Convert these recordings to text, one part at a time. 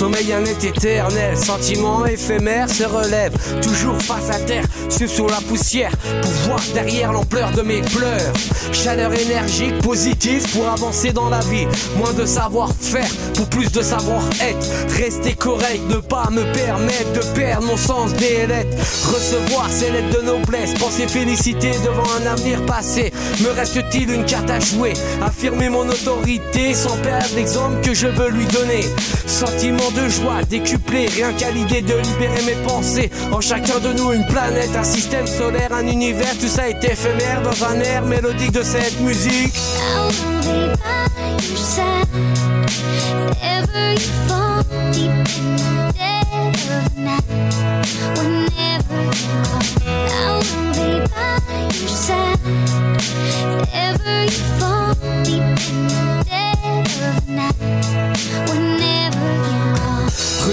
Sommeil un est éternel, sentiment éphémère se relève. Toujours face à terre, suivre sous la poussière. Pour voir derrière l'ampleur de mes pleurs. Chaleur énergique, positive pour avancer dans la vie. Moins de savoir-faire pour plus de savoir-être. Rester correct, ne pas me permettre de perdre mon sens des lettres. Recevoir ces lettres de noblesse, penser féliciter devant un avenir passé. Me reste-t-il une carte à jouer? Affirmer mon autorité sans perdre l'exemple que je veux lui donner. Sentiment de joie décuplé, rien qu'à l'idée de libérer mes pensées. En chacun de nous une planète, un système solaire, un univers, tout ça est éphémère dans un air mélodique de cette musique.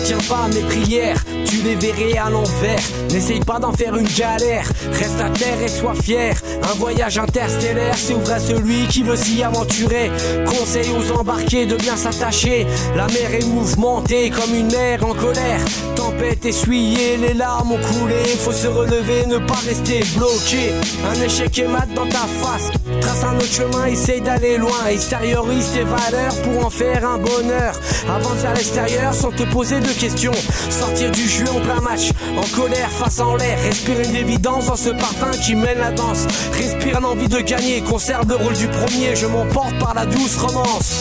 Retiens pas mes prières, tu les verrais à l'envers. N'essaye pas d'en faire une galère, reste à terre et sois fier. Un voyage interstellaire, c'est ouvert celui qui veut s'y aventurer. Conseil aux embarqués de bien s'attacher. La mer est mouvementée comme une mer en colère. Tempête essuyée, les larmes ont coulé. Faut se relever, ne pas rester bloqué. Un échec est mat dans ta face. Trace un autre chemin, essaye d'aller loin. Extériorise tes valeurs pour en faire un bonheur. Avance à l'extérieur sans te poser de Sortir du jeu en plein match, en colère, face en l'air. Respire une évidence dans ce parfum qui mène la danse. Respire l'envie de gagner, conserve le rôle du premier. Je m'emporte par la douce romance.